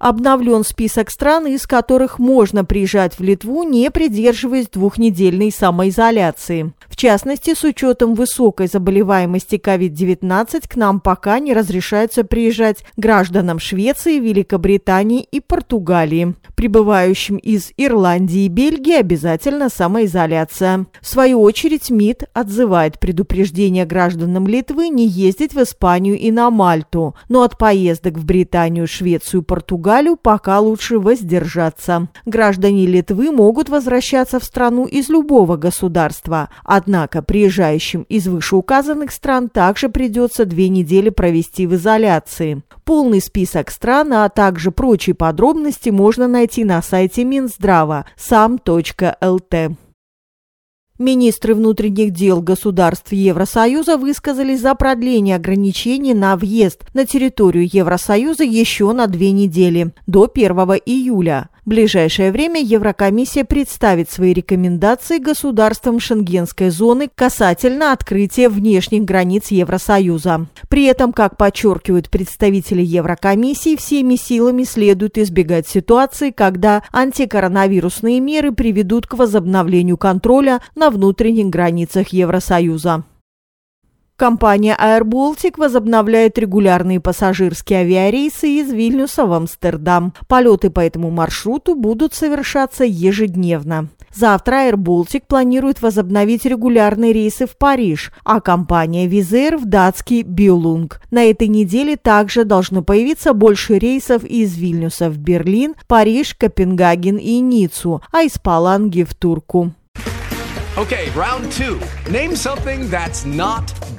Обновлен список стран, из которых можно приезжать в Литву, не придерживаясь двухнедельной самоизоляции. Частности, с учетом высокой заболеваемости COVID-19 к нам пока не разрешается приезжать гражданам Швеции, Великобритании и Португалии. Прибывающим из Ирландии и Бельгии обязательно самоизоляция. В свою очередь МИД отзывает предупреждение гражданам Литвы не ездить в Испанию и на Мальту, но от поездок в Британию, Швецию и Португалию пока лучше воздержаться. Граждане Литвы могут возвращаться в страну из любого государства, однако приезжающим из вышеуказанных стран также придется две недели провести в изоляции. Полный список стран, а также прочие подробности можно найти на сайте Минздрава сам.лт. Министры внутренних дел государств Евросоюза высказались за продление ограничений на въезд на территорию Евросоюза еще на две недели, до 1 июля. Ближайшее время Еврокомиссия представит свои рекомендации государствам шенгенской зоны касательно открытия внешних границ Евросоюза. При этом, как подчеркивают представители Еврокомиссии, всеми силами следует избегать ситуации, когда антикоронавирусные меры приведут к возобновлению контроля на внутренних границах Евросоюза. Компания Air Baltic возобновляет регулярные пассажирские авиарейсы из Вильнюса в Амстердам. Полеты по этому маршруту будут совершаться ежедневно. Завтра Air Baltic планирует возобновить регулярные рейсы в Париж, а компания Визер в датский Бюлунг. На этой неделе также должно появиться больше рейсов из Вильнюса в Берлин, Париж, Копенгаген и Ниццу, а из Паланги в Турку. Okay, round two. Name something that's not